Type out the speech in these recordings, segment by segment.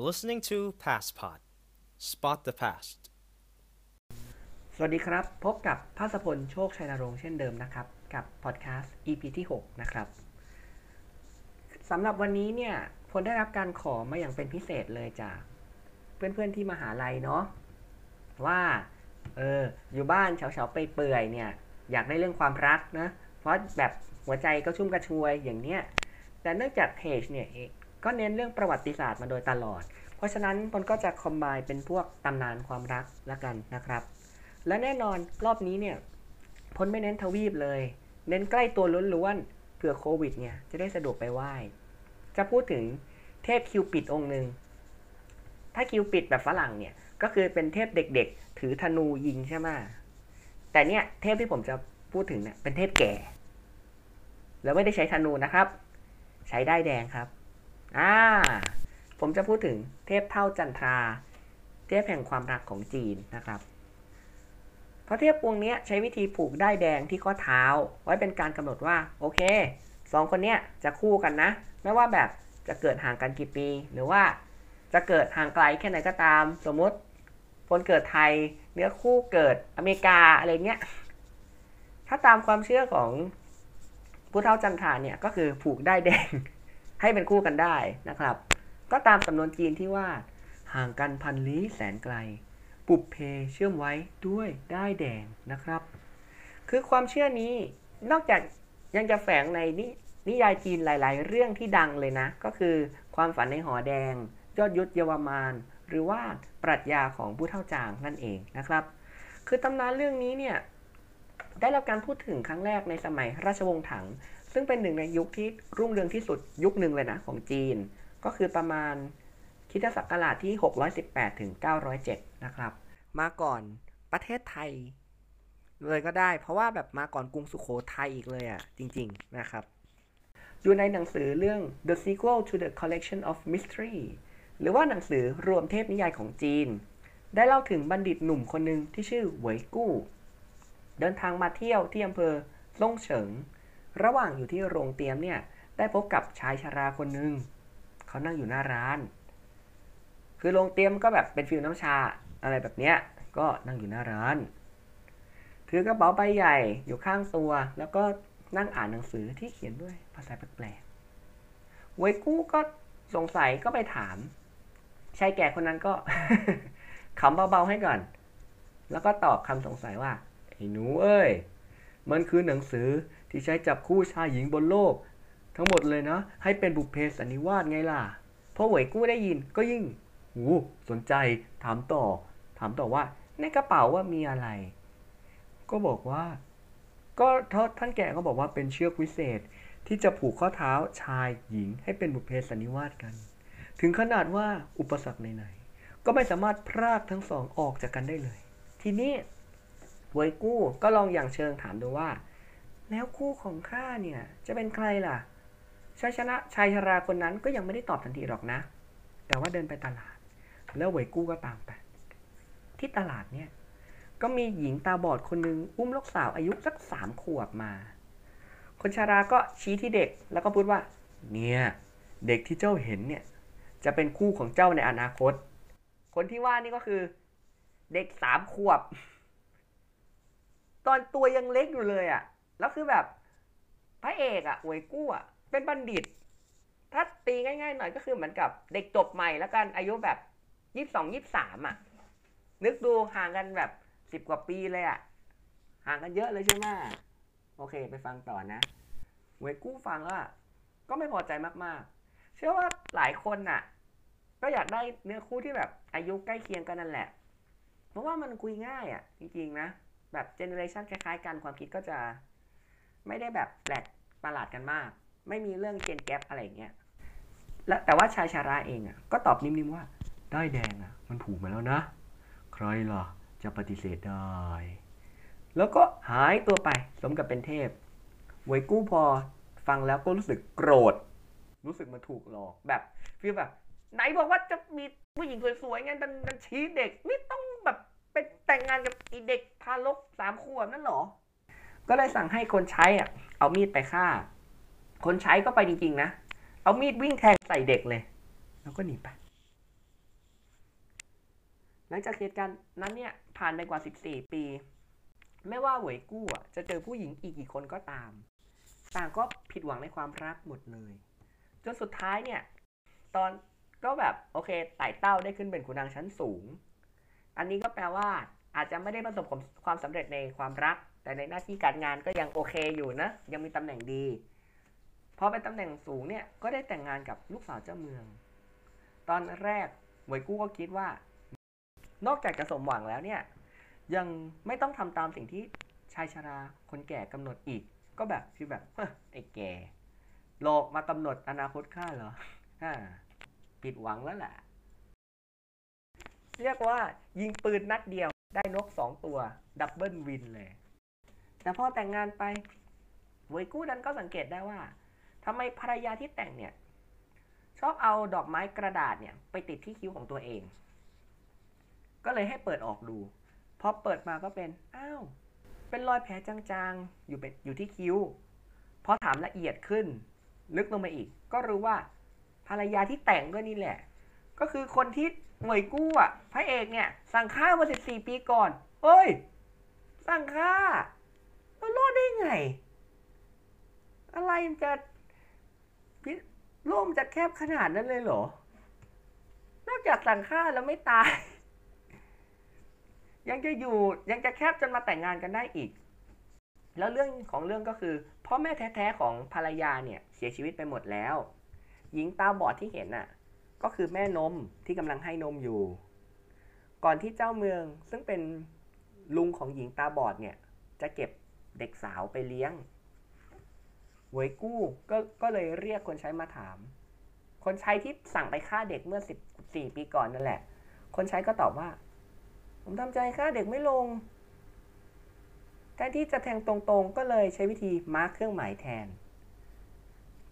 You're listening to PastPod. Spot the past. สวัสดีครับ พบกับภาสพลโชคชัยนรงค์เช่นเดิมนะครับ กับพอดแคสต์ EP ที่ 6 นะครับสำหรับวันนี้เนี่ยพลได้รับการขอมาอย่างเป็นพิเศษเลยจาก เพื่อนๆที่มหาลัยเนาะว่าเอออยู่บ้านเฉาๆไปเปื่อยเนี่ย อยากได้เรื่องความรักนะ เพราะแบบหัวใจก็ชุ่มกระชวยอย่างเนี้ยแต่เนื่องจากเพจเนี่ย ก็เน้นเรื่องประวัติศาสตร์มาโดยตลอด เพราะฉะนั้นพลก็จะคอมไบเป็นพวกตำนานความรักละกันนะครับ และแน่นอนรอบนี้เนี่ยพลไม่เน้นทวีปเลย เน้นใกล้ตัวล้วนๆเผื่อโควิดเนี่ยจะได้สะดวกไปไหว้ จะพูดถึงเทพคิวปิดองค์หนึ่งถ้าคิวปิดแบบฝรั่งเนี่ยก็คือเป็นเทพเด็กๆ ถือธนูยิงใช่ไหมแต่เนี่ยเทพที่ผมจะพูดถึงเนี่ยเป็นเทพแก่ แล้วไม่ได้ใช้ธนูนะครับ ใช้ได้ายแดงครับ อ่า ผมจะพูดถึงเทพเท่าจันทรา เทพแห่งความรักของจีนนะครับ เพราะเทพองค์นี้ใช้วิธีผูกได้แดงที่ข้อเท้า ไว้เป็นการกำหนดว่า โอเคสองคนเนี้ยจะคู่กันนะ ไม่ว่าแบบจะเกิดห่างกันกี่ปี หรือว่าจะเกิดห่างไกลแค่ไหนก็ตาม สมมติคนเกิดไทยเนื้อคู่เกิดอเมริกาอะไรเงี้ย ถ้าตามความเชื่อของผู้เท่าจันทราเนี่ยก็คือผูกได้แดง ให้เป็นคู่กันได้นะครับ ก็ตามสำนวนจีนที่ว่า ห่างกันพันลี้แสนไกล ปุบเพเชื่อมไว้ด้วยได้แดงนะครับ คือความเชื่อนี้นอกจากยังจะแฝงในนินิยายจีนหลาย ๆ เรื่องที่ดังเลยนะ ก็คือความฝันในหอแดง ยอดยุทธเยาวมาน หรือว่าปรัชญาของผู้เท่าจางนั่นเองนะครับ คือตำนานเรื่องนี้เนี่ยได้รับการพูดถึงครั้งแรกในสมัยราชวงศ์ถัง ซึ่งเป็นหนึ่งในยุคที่รุ่งเรืองที่สุดยุคหนึ่งเลยนะของจีน ก็คือประมาณคริสตศักราชที่ 618 ถึง 907 นะครับ มาก่อนประเทศไทย เลยก็ได้ เพราะว่าแบบมาก่อนกรุงสุขโขทัยอีกเลยอะ จริง ๆ นะครับ อยู่ในหนังสือเรื่อง The Sequel to the Collection of Mystery หรือว่าหนังสือรวมเทพนิยายของจีน ได้เล่าถึงบัณฑิตหนุ่มคนหนึ่งที่ชื่อเหวยกู้ เดินทางมาเที่ยวที่อำเภอล่งเฉิง ระหว่างอยู่ที่โรงเตรียมเนี่ยได้พบกับชายชราคนหนึ่งเขานั่งอยู่หน้าร้าน คือโรงเตรียมก็แบบเป็นฟิลน้ำชาอะไรแบบเนี้ยก็นั่งอยู่หน้าร้าน ถือกระเป๋าใบใหญ่อยู่ข้างตัว แล้วก็นั่งอ่านหนังสือที่เขียนด้วยภาษาแปลกๆเวกู้ก็สงสัยก็ไปถามชายแก่คนนั้นก็ขำเบาๆให้ก่อน แล้วก็ตอบคำสงสัยว่าไอ้หนูเอ้ย มันคือหนังสือ ที่ใช้จับคู่ชายหญิงบนโลก ทั้งหมดเลยนะ ให้เป็นบุพเพสันนิวาสไงล่ะพอเหวยกู้ได้ยินก็ยิ่งหูสนใจถามต่อ ถามต่อว่า ในกระเป๋าว่ามีอะไร ก็บอกว่า ก็ท่านแก่ก็บอกว่าเป็นเชือกวิเศษที่จะผูกข้อเท้าชายหญิงให้เป็นบุพเพสันนิวาสกัน ถึงขนาดว่าอุปสรรคไหนๆก็ไม่สามารถพรากทั้งสองออกจากกันได้เลย ทีนี้เวยกู้ก็ลองอย่างเชิงถามดูว่า แล้วคู่ของข้าเนี่ย จะเป็นใครล่ะชายชนะชายชราคนนั้นก็ยังไม่ได้ตอบทันทีหรอกนะ แต่ว่าเดินไปตลาด แล้วเวยกู้ก็ตามไป ที่ตลาดเนี่ย ก็มีหญิงตาบอดคนหนึ่งอุ้มลูกสาวอายุสักสามขวบมา คนชาราก็ชี้ที่เด็กแล้วก็พูดว่า เนี่ย เด็กที่เจ้าเห็นเนี่ย จะเป็นคู่ของเจ้าในอนาคต คนที่ว่านี่ก็คือ เด็กสามขวบ ตอนตัวยังเล็กอยู่เลยอะ่ะ แล้วคือแบบพระเอกอะ่ะหวยกู้อะ่ะเป็นบัณฑิต ถ้าตีง่ายๆหน่อยก็คือเหมือนกับเด็กจบใหม่แล้วกันอายุแบบยี่สิบสองยี่สิบสามอะนึกดูห่างกันแบบสิบกว่าปีเลยอะ่ะห่างกันเยอะเลยใช่ไหมโอเค ไปฟังต่อนะเวยกู้ฟังแล้วก็ไม่พอใจมากๆ เชื่อว่าหลายคนน่ะ ก็อยากได้เนื้อคู่ที่แบบอายุใกล้เคียงกันนั่นแหละ เพราะว่ามันคุยง่ายอะ่ะ จริงๆนะ แบบเจเนอเรชันคล้ายๆกันความคิดก็จะ ไม่ได้แบบแปลกประหลาดกันมาก ไม่มีเรื่อง gen gap อะไรเงี้ยและแต่ว่าชายชาราเองอะก็ตอบนิ่มๆว่า ได้แดงอะ มันผูกมาแล้วนะ ใครล่ะจะปฏิเสธได้ แล้วก็หายตัวไปสมกับเป็นเทพ เหวยกู้พอฟังแล้วก็รู้สึกโกรธ รู้สึกมันถูกหลอกแบบฟีลแบบ ไหนบอกว่าจะมีผู้หญิงสวยๆไงดันดันชี้เด็กไม่ต้องแบบเป็นแต่งงานกับอีเด็กทารกสามขวบนั่นหรอ ก็เลยสั่งให้คนใช้อะเอามีดไปฆ่า คนใช้ก็ไปจริงๆนะ เอามีดวิ่งแทงใส่เด็กเลย แล้วก็หนีไป หลังจากเหตุการณ์นั้นเนี่ยผ่านไปกว่า 14 ปี ไม่ว่าหวยกู้อะจะเจอผู้หญิงอีกกี่คนก็ตาม ต่างก็ผิดหวังในความรักหมดเลย จนสุดท้ายเนี่ย ตอนก็แบบโอเคไต่เต้าได้ขึ้นเป็นขุนนางชั้นสูง อันนี้ก็แปลว่าอาจจะไม่ได้ประสบความสำเร็จในความรัก แต่ในหน้าที่การงานก็ยังโอเคอยู่นะ ยังมีตำแหน่งดี พอเป็นตำแหน่งสูงเนี่ย ก็ได้แต่งงานกับลูกสาวเจ้าเมือง ตอนแรกหมวยกู้ก็คิดว่า นอกจากจะสมหวังแล้วเนี่ย ยังไม่ต้องทำตามสิ่งที่ชายชราคนแก่กำหนดอีก ก็แบบคือแบบไอ้แก่โลกมากำหนดอนาคตข้าเหรอฮ่าผิดหวังแล้วแหละเรียกว่ายิงปืนนัดเดียวได้นกสองตัว ดับเบิลวินเลย แต่พอแต่งงานไปเวยกู้ดันก็สังเกตได้ว่าทำไมภรรยาที่แต่งเนี่ย ชอบเอาดอกไม้กระดาษเนี่ย ไปติดที่คิ้วของตัวเอง ก็เลยให้เปิดออกดูพอเปิดมาก็เป็นอ้าวเป็นรอยแผลจางๆ อยู่เป็นอยู่ที่คิ้วพอถามละเอียดขึ้น ลึกลงไปอีก ก็รู้ว่าภรรยาที่แต่งด้วยนี่แหละ ก็คือคนที่หน่วยกู้อะพระเอกเนี่ย สั่งฆ่ามาสิบสี่ปีก่อนเฮ้ย สั่งฆ่า แล้วรอดได้ไง อะไรมันจะพิโลกมันจะแคบขนาดนั้นเลยเหรอ นอกจากสั่งฆ่าแล้วไม่ตาย ยังจะอยู่ยังจะแคบจนมาแต่งงานกันได้อีก แล้วเรื่องของเรื่องก็คือพ่อแม่แท้ๆของภรรยาเนี่ยเสียชีวิตไปหมดแล้ว หญิงตาบอดที่เห็นน่ะ ก็คือแม่นมที่กำลังให้นมอยู่ ก่อนที่เจ้าเมืองซึ่งเป็นลุงของหญิงตาบอดเนี่ย จะเก็บ เด็กสาวไปเลี้ยงหวยกู้ก็ก็เลยเรียกคนใช้มาถาม คนใช้ที่สั่งไปฆ่าเด็กเมื่อสิบสี่ปีก่อนนั่นแหละ คนใช้ก็ตอบว่า ผมทำใจฆ่าเด็กไม่ลงแทนที่จะแทงตรงๆ ก็เลยใช้วิธี mark เครื่องหมายแทน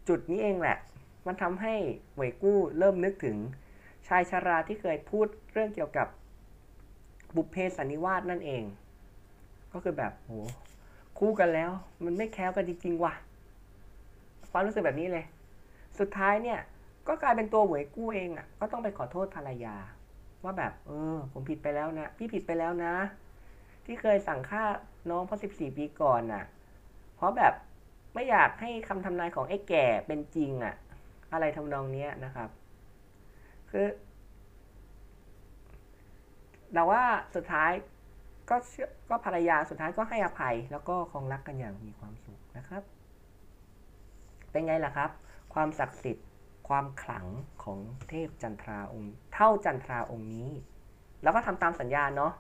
จุดนี้เองแหละ มันทำให้เหวยกู้เริ่มนึกถึงชายชาราที่เคยพูดเรื่องเกี่ยวกับบุพเพสันนิวาสนั่นเอง ก็คือแบบโห คู่กันแล้ว มันไม่แคล้วกันจริงๆว่ะความรู้สึกแบบนี้เลย สุดท้ายเนี่ย ก็กลายเป็นตัวหวยกู้เองอะ่ะ ก็ต้องไปขอโทษภรรยา ว่าแบบ เออ ผมผิดไปแล้วนะ พี่ผิดไปแล้วนะ ที่เคยสั่งฆ่าน้องเพราะสิบสี่ปีก่อนน่ะ เพราะแบบไม่อยากให้คำทำนายของไอ้แก่เป็นจริงอะ่ะ อะไรทำนองนี้นะครับ คือแต่ว่าสุดท้าย ก็เชื่อก็ภรรยาสุดท้ายก็ให้อภัย แล้วก็คงรักกันอย่างมีความสุขนะครับ เป็นไงล่ะครับ ความศักดิ์สิทธิ์ความขลังของเทพจันทราองค์ เท่าจันทราองค์นี้ แล้วก็ทำตามสัญญาเนาะ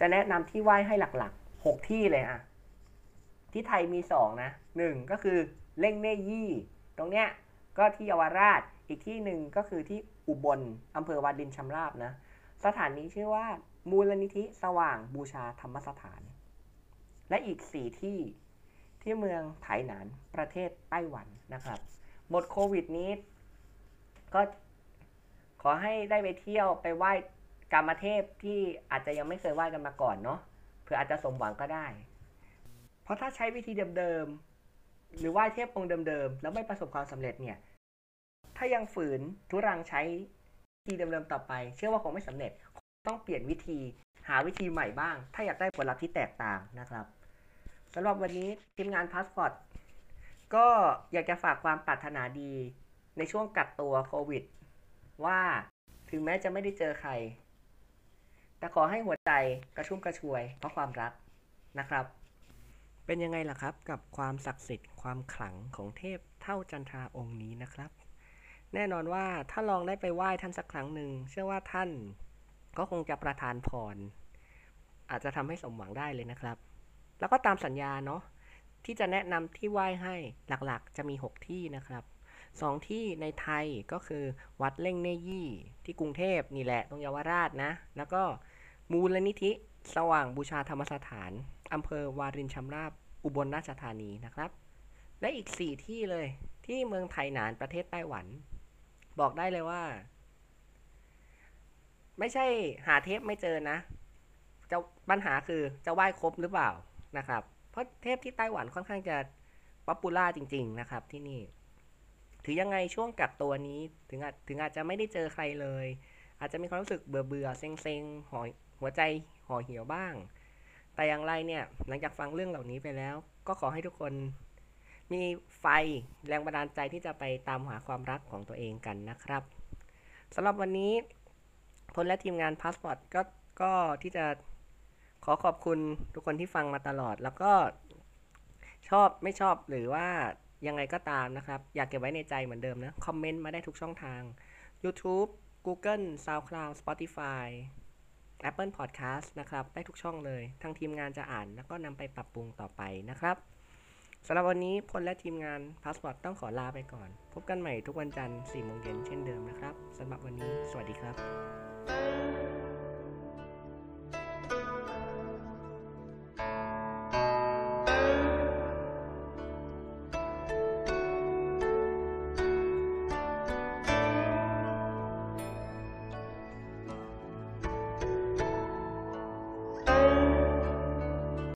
จะแนะนำที่ไหว้ให้หลักๆหกที่เลยอะที่ไทยมีสองนะหนึ่งก็คือเล่งเน่ยี่ ตรงเนี้ยก็ที่เยาวราชอีกที่หนึ่งก็คือที่อุบลอำเภอวาดินชำราบนะ สถานนี้ชื่อว่า มูลนิธิสว่างบูชาธรรมสถาน และอีกสี่ที่ที่เมืองไถหนานประเทศไต้หวันนะครับ หมดโควิดนี้ ก็ขอให้ได้ไปเที่ยวไปไหว้กรรมเทพที่อาจจะยังไม่เคยไหว้กันมาก่อนเนาะเผื่ออาจจะสมหวังก็ได้ เพราะถ้าใช้วิธีเดิมๆหรือไหว้เทพองค์เดิมๆแล้วไม่ประสบความสำเร็จเนี่ย ถ้ายังฝืนทุรังใช้ วิธีเดิมๆต่อไป เชื่อว่าคงไม่สำเร็จ ต้องเปลี่ยนวิธี หาวิธีใหม่บ้าง ถ้าอยากได้ผลลัพธ์ที่แตกต่างนะครับสำหรับวันนี้ทีมงานพาสปอร์ตก็อยากจะฝากความปรารถนาดีในช่วงกักตัวโควิด ว่าถึงแม้จะไม่ได้เจอใคร แต่ขอให้หัวใจกระชุ่มกระชวยเพราะความรักนะครับ เป็นยังไงล่ะครับกับความศักดิ์สิทธิ์ความขลังของเทพเท่าจันทราองค์นี้นะครับ แน่นอนว่าถ้าลองได้ไปไหว้ท่านสักครั้งหนึ่งเชื่อว่าท่านก็คงจะประทานพร อาจจะทำให้สมหวังได้เลยนะครับ แล้วก็ตามสัญญาเนาะที่จะแนะนำที่ไหว้ให้หลักๆ จะมี 6 ที่นะครับสองที่ในไทยก็คือวัดเล่งเนยี่ที่กรุงเทพนี่แหละตรงเยาวราชนะ แล้วก็มูลนิธิสว่างบูชาธรรมสถานอำเภอวารินชำราบอุบลราชธานีนะครับ และอีก 4 ที่เลยที่เมืองไถหนานประเทศไต้หวัน บอกได้เลยว่า ไม่ใช่หาเทพไม่เจอนะจะปัญหาคือจะไหว้ครบหรือเปล่านะครับ เพราะเทพที่ไต้หวันค่อนข้างจะ popular จริง ๆ นะครับ ที่นี่ถือยังไงช่วงกักตัวนี้ ถึงอาจถึงอาจจะไม่ได้เจอใครเลย อาจจะมีความรู้สึกเบื่อเบื่อๆเซ็งเซ็งๆห่อหัวใจห่อเหี่ยวบ้าง แต่อย่างไรเนี่ย หลังจากฟังเรื่องเหล่านี้ไปแล้ว ก็ขอให้ทุกคน มีไฟแรงบันดาลใจที่จะไปตามหาความรักของตัวเองกันนะครับสำหรับวันนี้พลและทีมงานพาสปอร์ตก็ก็ที่จะขอขอบคุณทุกคนที่ฟังมาตลอด แล้วก็ชอบไม่ชอบหรือว่ายังไงก็ตามนะครับ อย่าเก็บไว้ในใจเหมือนเดิมนะ comment มาได้ทุกช่องทาง YouTube Google SoundCloud Spotify Apple Podcast นะครับ ได้ทุกช่องเลย ทางทีมงานจะอ่านแล้วก็นำไปปรับปรุงต่อไปนะครับ สำหรับวันนี้พลและทีมงานพาสปอร์ตต้องขอลาไปก่อน พบกันใหม่ทุกวันจันทร์4โมงเย็นเช่นเดิมนะครับสำหรับวันนี้ สวัสดีครับ